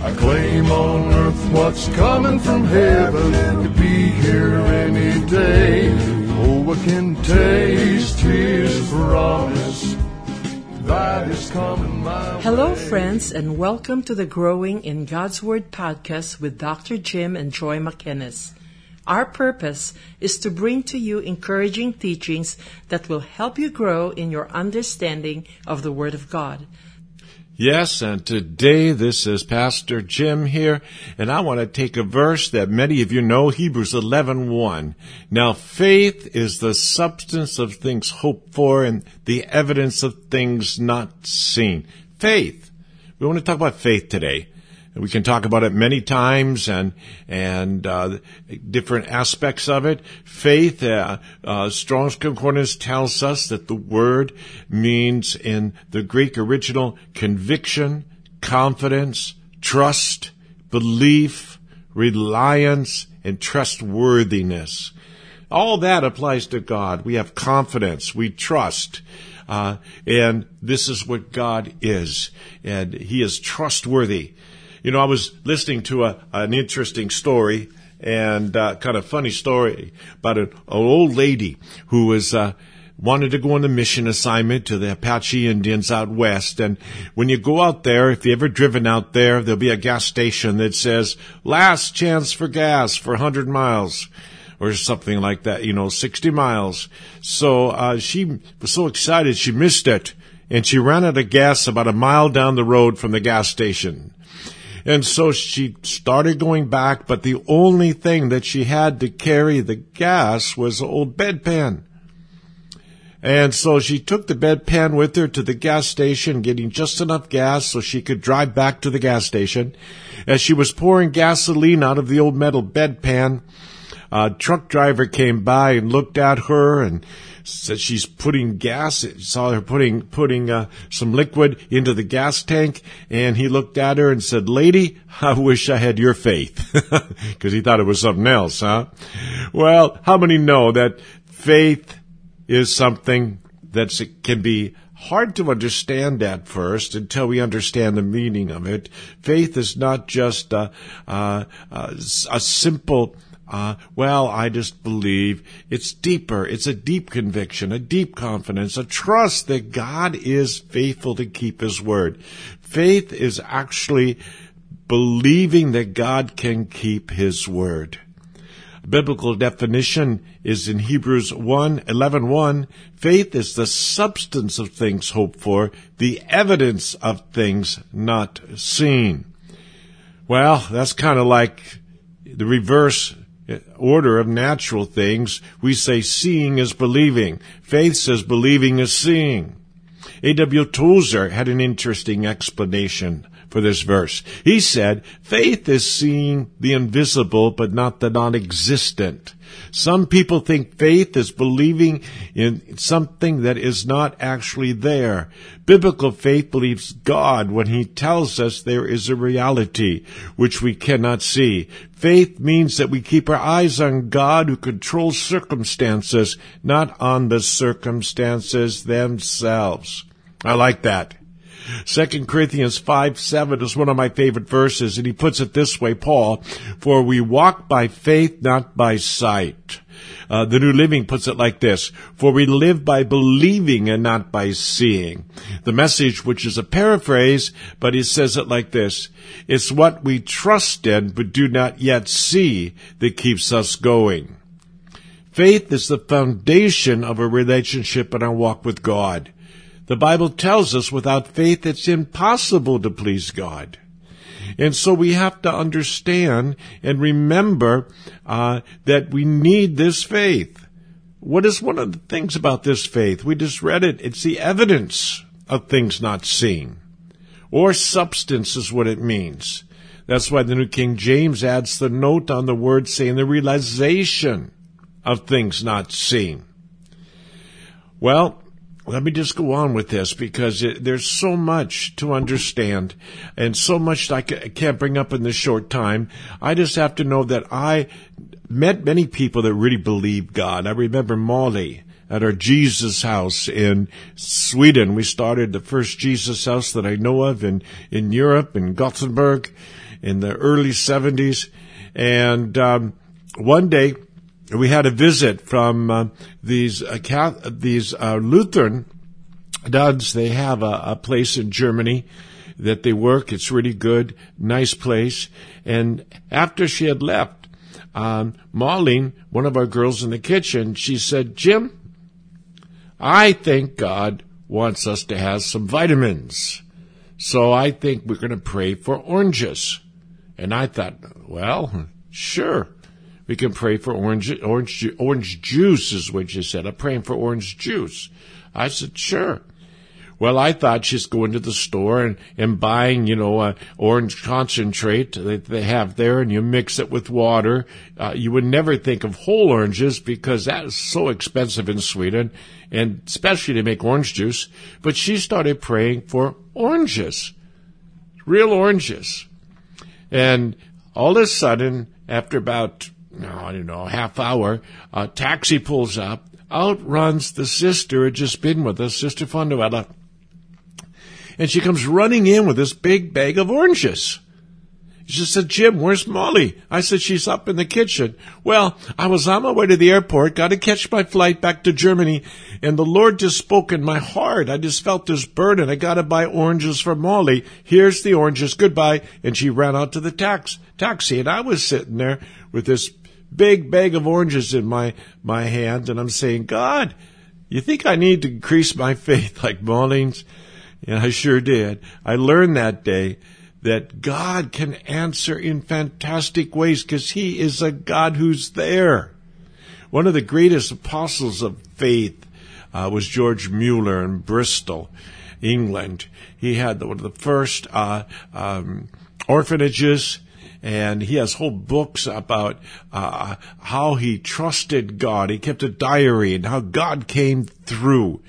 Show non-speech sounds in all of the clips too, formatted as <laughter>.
I claim on earth what's coming from heaven to be here any day. Oh, I can taste his promise. That is coming my Hello, friends, and welcome to the Growing in God's Word podcast with Dr. Jim and Joy McInnes. Our purpose is to bring to you encouraging teachings that will help you grow in your understanding of the Word of God. Yes, and today this is Pastor Jim here, and I want to take a verse that many of you know, Hebrews 11:1. Now faith is the substance of things hoped for and the evidence of things not seen. Faith. We want to talk about faith today. We can talk about it many times and and uh, different aspects of it. Faith, uh, uh, Strong's Concordance tells us that the word means in the Greek original conviction, confidence, trust, belief, reliance, and trustworthiness. All that applies to God. We have confidence. We trust. Uh, and this is what God is. And He is trustworthy. You know, I was listening to a, an interesting story and uh, kind of funny story about an, an old lady who was uh, wanted to go on a mission assignment to the Apache Indians out west. And when you go out there, if you ever driven out there, there'll be a gas station that says "Last chance for gas for 100 miles." Or something like that, you know, 60 miles. So, uh, she was so excited she missed it. And she ran out of gas about a mile down the road from the gas station. And so she started going back, but the only thing that she had to carry the gas was an old bedpan. And so she took the bedpan with her to the gas station, getting just enough gas so she could drive back to the gas station. As she was pouring gasoline out of the old metal bedpan, a truck driver came by and looked at her and said she's putting gas. Saw her putting putting uh, some liquid into the gas tank, and he looked at her and said, "Lady, I wish I had your faith," <laughs> because he thought it was something else, huh? Well, how many know that faith is something that can be hard to understand at first until we understand the meaning of it. Faith is not just a, a, a, simple uh, well, I just believe it's deeper. It's a deep conviction, a deep confidence, a trust that God is faithful to keep His word. Faith is actually believing that God can keep His word. Biblical definition is in Hebrews 1, 11, 1. Faith is the substance of things hoped for, the evidence of things not seen. Well, that's kind of like the reverse eh, order of natural things, we say seeing is believing. Faith says believing is seeing. A.W. Tozer had an interesting explanation for this verse. He said, faith is seeing the invisible but not the non-existent. Some people think faith is believing in something that is not actually there. Biblical faith believes God when He tells us there is a reality which we cannot see. Faith means that we keep our eyes on God who controls circumstances, not on the circumstances themselves. I like that. 2 Corinthians 5 7 is one of my favorite verses, and he puts it this way, Paul, for we walk by faith, not by sight. Uh, the New Living puts it like this, for we live by believing and not by seeing. The message, which is a paraphrase, but he says it like this, it's what we trust in but do not yet see that keeps us going. Faith is the foundation of a relationship and our walk with God. The Bible tells us without faith it's impossible to please God. And so we have to understand and remember uh, that we need this faith. What is one of the things about this faith? We just read it. It's the evidence of things not seen. Or substance is what it means. That's why the New King James adds the note on the word saying the realization of things not seen. Well, let me just go on with this because it, there's so much to understand and so much I can't bring up in this short time. I just have to know that I met many people that really believe God. I remember Molly at our Jesus house in Sweden. We started the first Jesus house that I know of in, in Europe, in Gothenburg, in the early 70s. And um, one day, we had a visit from uh, these uh, these uh, Lutheran nuns. They have a, a, place in Germany that they work. It's really good, nice place. And after she had left, um, Marlene, one of our girls in the kitchen, she said, "Jim, I think God wants us to have some vitamins, so I think we're going to pray for oranges." And I thought, well, sure. We can pray for orange, orange, orange juice is what she said. I'm praying for orange juice. I said, sure. Well, I thought she's going to the store and, and buying, you know, a orange concentrate that they have there and you mix it with water. Uh, you would never think of whole oranges because that is so expensive in Sweden and especially to make orange juice. But she started praying for oranges. Real oranges. And all of a sudden, after about I don't know, half hour, a taxi pulls up. Out runs the sister had just been with us, Sister Fonduella. And she comes running in with this big bag of oranges. She said, Jim, where's Molly? I said, she's up in the kitchen. Well, I was on my way to the airport, got to catch my flight back to Germany, and the Lord just spoke in my heart. I just felt this burden. I got to buy oranges for Molly. Here's the oranges. Goodbye. And she ran out to the tax, taxi, and I was sitting there with this big bag of oranges in my, my hand, and I'm saying, God, you think I need to increase my faith <laughs> like Marlene's? And I sure did. I learned that day that God can answer in fantastic ways because He is a God who's there. One of the greatest apostles of faith uh, was George Mueller in Bristol, England. He had one of the first uh, um, orphanages and he has whole books about uh, how he trusted God. He kept a diary and how God came through.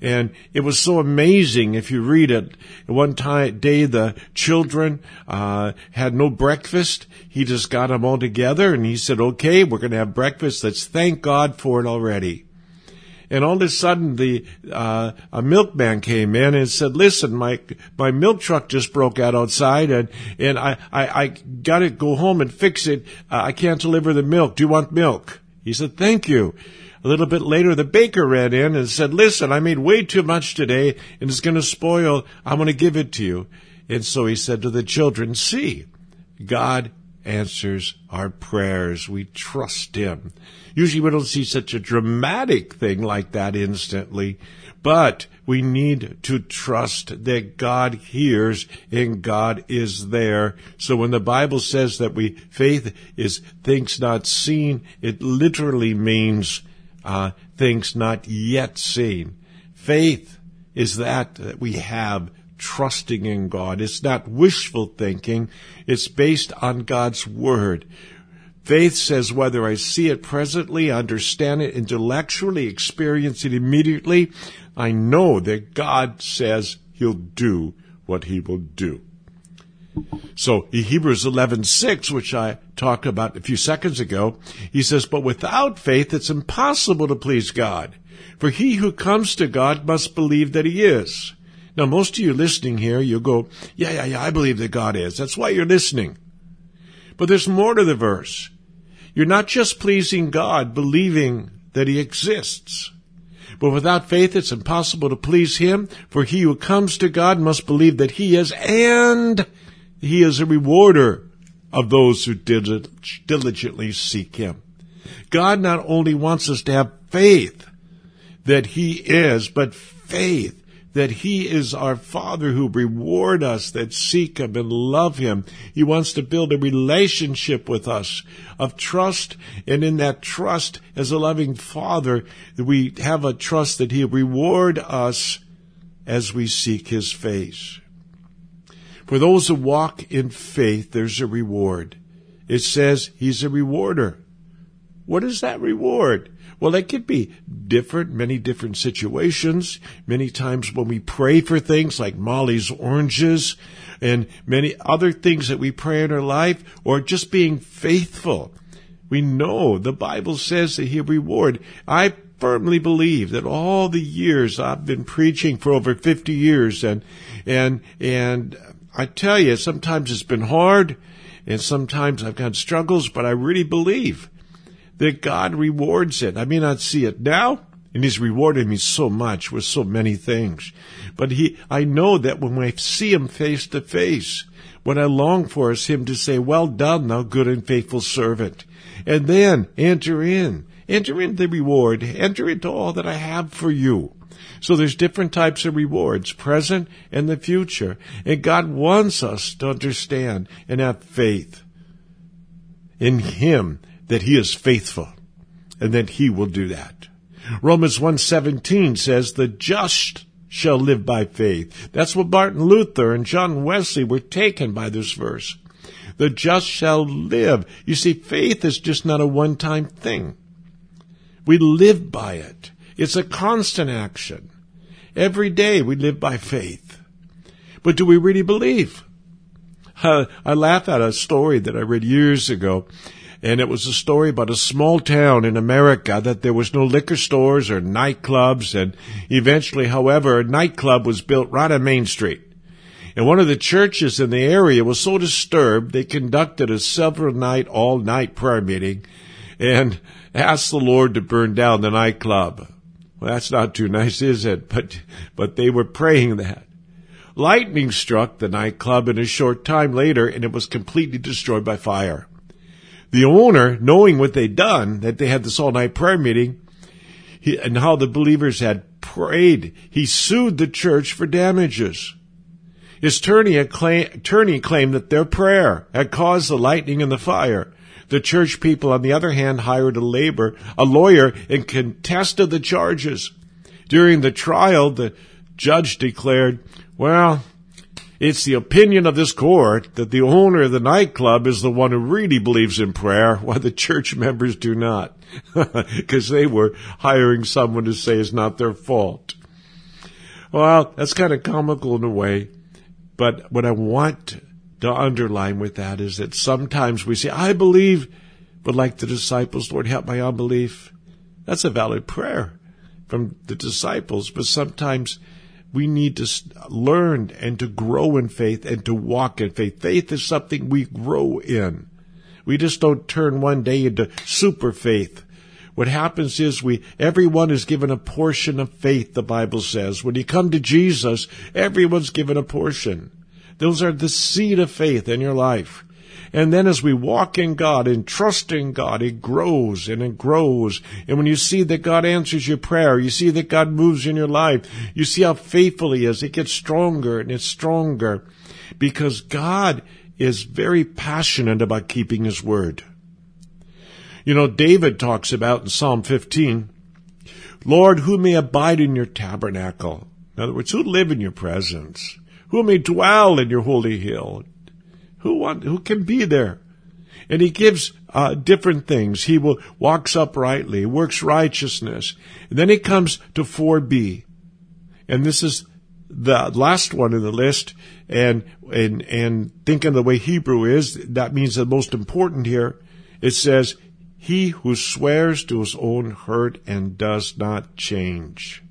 And it was so amazing if you read it. One time, day, the children uh, had no breakfast. He just got them all together and he said, okay, we're going to have breakfast. Let's thank God for it already and all of a sudden the uh, a milkman came in and said, "Listen, my my milk truck just broke out outside, and and I I, I got to go home and fix it. Uh, I can't deliver the milk. Do you want milk?" He said, "Thank you." A little bit later, the baker ran in and said, "Listen, I made way too much today, and it's going to spoil. I'm going to give it to you." And so he said to the children, "See, God answers our prayers. We trust Him. Usually we don't see such a dramatic thing like that instantly, but we need to trust that God hears and God is there. So when the Bible says that we, faith is things not seen, it literally means, uh, things not yet seen. Faith is that that we have trusting in God. It's not wishful thinking. It's based on God's Word. Faith says whether I see it presently, understand it intellectually, experience it immediately, I know that God says He'll do what He will do. So Hebrews 11:6, which I talked about a few seconds ago, he says, "But without faith it's impossible to please God, for he who comes to God must believe that he is, now, most of you listening here, you go, yeah, yeah, yeah, I believe that God is. That's why you're listening. But there's more to the verse. You're not just pleasing God, believing that He exists. But without faith, it's impossible to please Him, for he who comes to God must believe that He is, and He is a rewarder of those who diligently seek Him. God not only wants us to have faith that He is, but faith that He is our Father who reward us that seek Him and love Him. He wants to build a relationship with us of trust, and in that trust, as a loving Father, we have a trust that He'll reward us as we seek His face. For those who walk in faith, there's a reward. It says He's a rewarder. What is that reward? Well, it could be different, many different situations. Many times when we pray for things like Molly's oranges and many other things that we pray in our life or just being faithful. We know the Bible says that He'll reward. I firmly believe that all the years I've been preaching for over 50 years and, and, and I tell you, sometimes it's been hard and sometimes I've got struggles, but I really believe that God rewards it. I may not see it now, and He's rewarded me so much with so many things. But He, I know that when I see Him face to face, what I long for is Him to say, well done, thou good and faithful servant. And then enter in. Enter into the reward. Enter into all that I have for you. So there's different types of rewards, present and the future. And God wants us to understand and have faith in Him that He is faithful and that He will do that. Romans 1.17 says, the just shall live by faith. That's what Martin Luther and John Wesley were taken by this verse. The just shall live. You see, faith is just not a one-time thing. We live by it. It's a constant action. Every day we live by faith. But do we really believe? Uh, <laughs> I laugh at a story that I read years ago, and it was a story about a small town in America that there was no liquor stores or nightclubs, and eventually, however, a nightclub was built right on Main Street. And one of the churches in the area was so disturbed they conducted a several night, all night prayer meeting and asked the Lord to burn down the nightclub. Well, that's not too nice, is it? <laughs> But, but they were praying that. Lightning struck the nightclub in a short time later and it was completely destroyed by fire. The owner, knowing what they'd done, that they had this all night prayer meeting, he, and how the believers had prayed, he sued the church for damages. His attorney, attorney claimed that their prayer had caused the lightning and the fire. The church people, on the other hand, hired a labor, a lawyer and contested the charges. During the trial, the judge declared, well, it's the opinion of this court that the owner of the nightclub is the one who really believes in prayer, <laughs> while the church members do not. <laughs> Because they were hiring someone to say it's not their fault. Well, that's kind of comical in a way. But what I want to underline with that is that sometimes we say, I believe, but like the disciples, Lord, help my unbelief. That's a valid prayer from the disciples, but sometimes we need to learn and to grow in faith and to walk in faith. Faith is something we grow in. We just don't turn one day into super faith. What happens is we, everyone is given a portion of faith, the Bible says. When you come to Jesus, everyone's given a portion. Those are the seed of faith in your life. And then as we walk in God and trust in God, it grows and it grows. And when you see that God answers your prayer, you see that God moves in your life, you see how faithful He is, it gets stronger and it's stronger because God is very passionate about keeping His word. You know, David talks about in Psalm 15, Lord, who may abide in your tabernacle? In other words, who live in your presence? Who may dwell in your holy hill? Who want, who can be there? And he gives uh, different things. He will walks uprightly, works righteousness. And then he comes to 4b. And this is the last one in the list. And, and, and thinking the way Hebrew is, that means the most important here. It says, he who swears to his own hurt and does not change.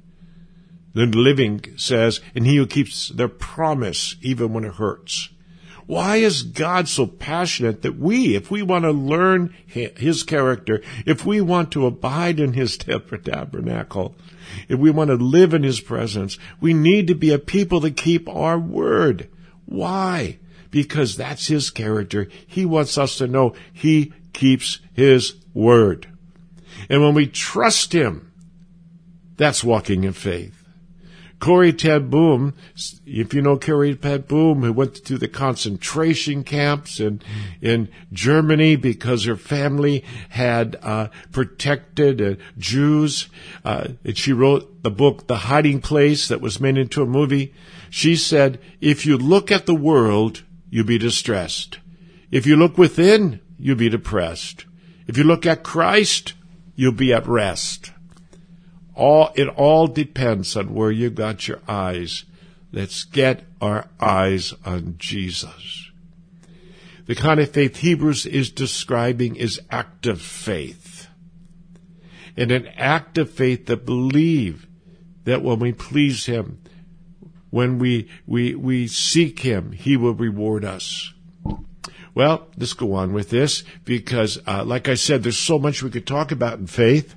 The living says, and he who keeps their promise even when it hurts. Why is God so passionate that we, if we want to learn His character, if we want to abide in His <laughs> tabernacle, if we want to live in His presence, we need to be a people that keep our word. Why? Because that's His character. He wants us to know He keeps His word. And when we trust Him, that's walking in faith. Corrie ten Boom, if you know Corrie ten Boom, who went to the concentration camps in, in Germany because her family had uh, protected uh, Jews. Uh, and she wrote the book The Hiding Place that was made into a movie. She said, if you look at the world, you'll be distressed. If you look within, you'll be depressed. If you look at Christ, you'll be at rest. All, it all depends on where you got your eyes. Let's get our eyes on Jesus. The kind of faith Hebrews is describing is active faith. and an act of faith that believe that when we please Him, when we, we, we seek Him, He will reward us. Well, let's go on with this because, uh, like I said, there's so much we could talk about in faith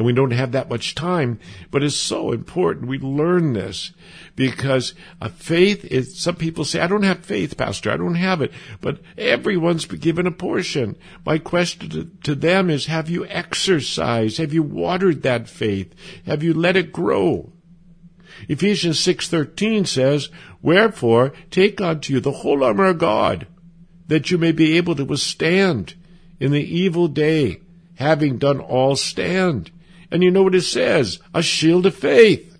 and we don't have that much time, but it's so important we learn this because a faith is, some people say, I don't have faith, Pastor, I don't have it, but everyone's been given a portion. My question to, them is, have you exercised? Have you watered that faith? Have you let it grow? Ephesians 6:13 says, "Wherefore take unto you the whole armor of God, that you may be able to withstand in the evil day, having done all stand." And you know what it says? A shield of faith.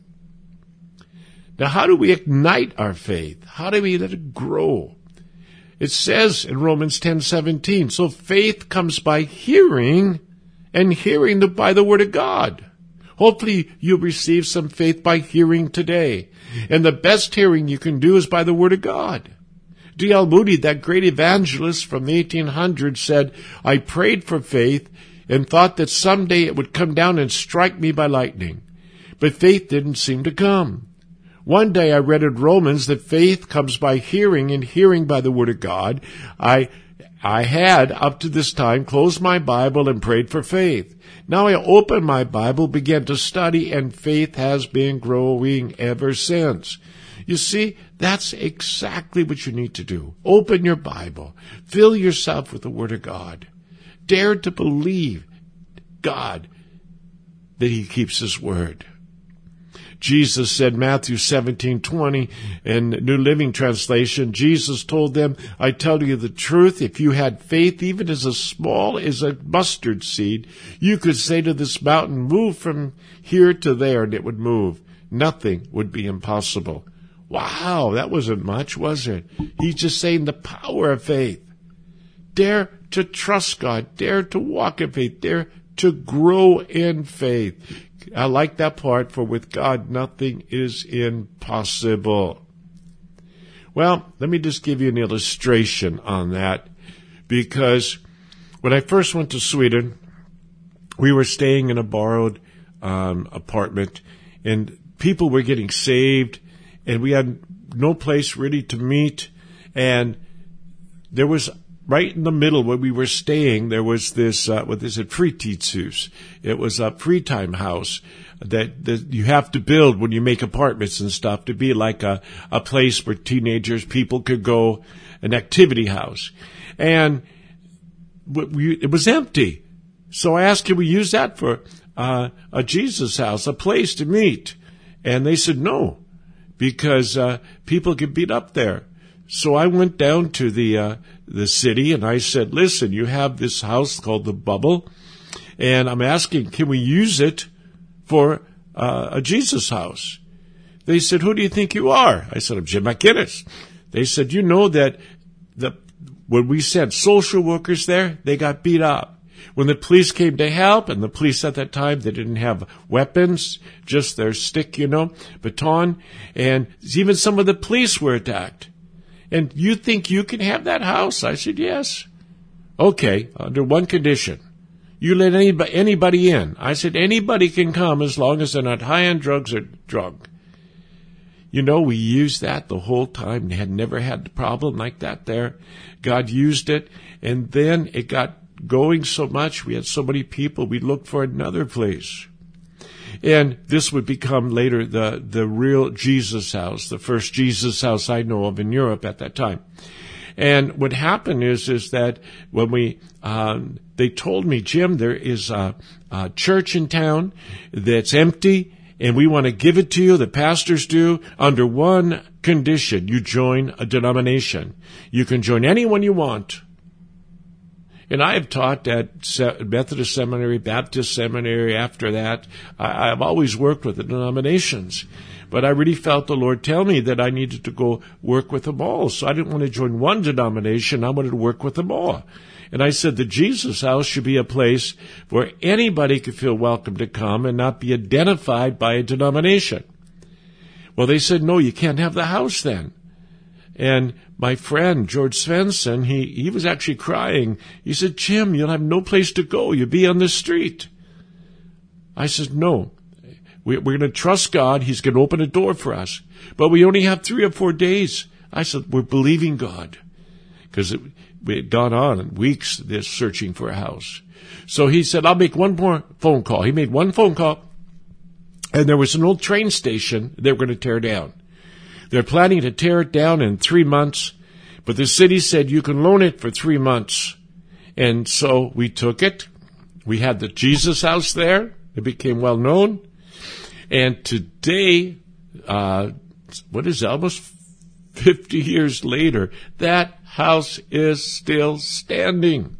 Now, how do we ignite our faith? How do we let it grow? It says in Romans 10:17, so faith comes by hearing and hearing by the word of God. Hopefully you receive some faith by hearing today. And the best hearing you can do is by the word of God. D.L. Moody, that great evangelist from the 1800s said, I prayed for faith and thought that someday it would come down and strike me by lightning. But faith didn't seem to come. One day I read in Romans that faith comes by hearing and hearing by the word of God. I, I had up to this time closed my Bible and prayed for faith. Now I opened my Bible, began to study, and faith has been growing ever since. You see, that's exactly what you need to do. Open your Bible. Fill yourself with the Word of God dared to believe God that he keeps his word. Jesus said, Matthew 17, 20, in New Living Translation, Jesus told them, I tell you the truth, if you had faith even as a small as a mustard seed, you could say to this mountain, move from here to there, and it would move. Nothing would be impossible. Wow, that wasn't much, was it? He's just saying the power of faith. Dare to trust God, dare to walk in faith, dare to grow in faith. I like that part, for with God nothing is impossible. Well, let me just give you an illustration on that because when I first went to Sweden, we were staying in a borrowed um, apartment and people were getting saved and we had no place really to meet and there was right in the middle where we were staying, there was this, uh, what is it, Fritidshus. It was a free time house that, that you have to build when you make apartments and stuff to be like a, a place where teenagers, people could go, an activity house. And we, it was empty. So I asked, can we use that for uh, a Jesus house, a place to meet? And they said no, because uh, people get beat up there. So I went down to the uh, the city and I said, "Listen, you have this house called the Bubble, and I'm asking, can we use it for uh, a Jesus house?" They said, "Who do you think you are?" I said, "I'm Jim McInnes." They said, "You know that the when we sent social workers there, they got beat up." When the police came to help, and the police at that time, they didn't have weapons, just their stick, you know, baton, and even some of the police were attacked. And you think you can have that house? I said, yes. Okay, under one condition. You let anybody, anybody in. I said, anybody can come as long as they're not high on drugs or drunk. You know, we used that the whole time. We had never had a problem like that there. God used it, and then it got going so much. We had so many people. We looked for another place. And this would become later the, the real Jesus house, the first Jesus house I know of in Europe at that time. And what happened is, is that when we, um, they told me, Jim, there is a, a church in town that's empty and we want to give it to you, the pastors do, under one condition. You join a denomination. You can join anyone you want. And I have taught at Methodist Seminary, Baptist Seminary after that. I, have always worked with the denominations. But I really felt the Lord tell me that I needed to go work with them all. So I didn't want to join one denomination. I wanted to work with them all. And I said the Jesus house should be a place where anybody could feel welcome to come and not be identified by a denomination. Well, they said, no, you can't have the house then. And my friend, George Svensson, he, he was actually crying. He said, Jim, you'll have no place to go. You'll be on the street. I said, no. We, we're going to trust God. He's going to open a door for us. But we only have three or four days. I said, we're believing God. Because it, it had gone on weeks, this searching for a house. So he said, I'll make one more phone call. He made one phone call. And there was an old train station they were going to tear down. They're planning to tear it down in three months, but the city said you can loan it for three months. And so we took it. We had the Jesus house there. It became well known. And today, uh, what is it, almost 50 years later, that house is still standing.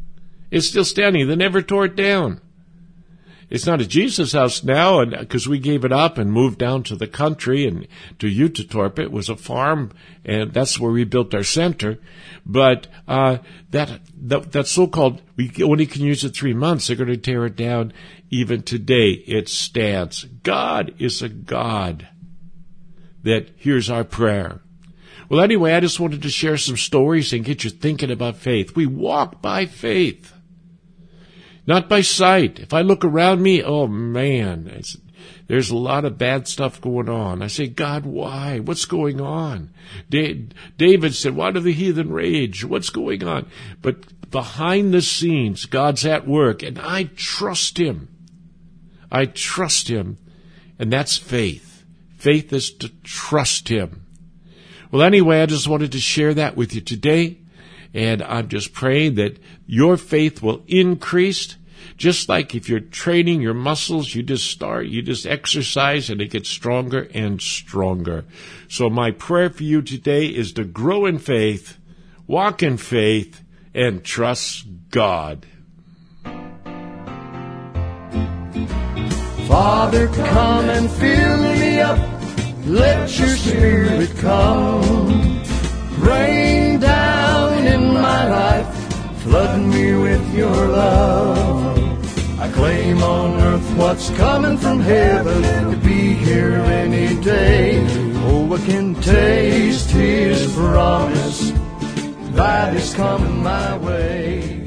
It's still standing. They never tore it down. It's not a Jesus house now, and because we gave it up and moved down to the country and to Utetorp, it was a farm, and that's where we built our center. But uh, that that, that so-called we only can use it three months. They're going to tear it down. Even today, it stands. God is a God that hears our prayer. Well, anyway, I just wanted to share some stories and get you thinking about faith. We walk by faith not by sight. If I look around me, oh man, there's a lot of bad stuff going on. I say, God, why? What's going on? David said, why do the heathen rage? What's going on? But behind the scenes, God's at work, and I trust Him. I trust Him, and that's faith. Faith is to trust Him. Well, anyway, I just wanted to share that with you today. And I'm just praying that your faith will increase just like if you're training your muscles, you just start, you just exercise and it gets stronger and stronger. So my prayer for you today is to grow in faith, walk in faith, and trust God. Father, come and fill me up. Let your spirit come. Rain Flood me with your love. I claim on earth what's coming from heaven to be here any day. Oh, I can taste his promise that is coming my way.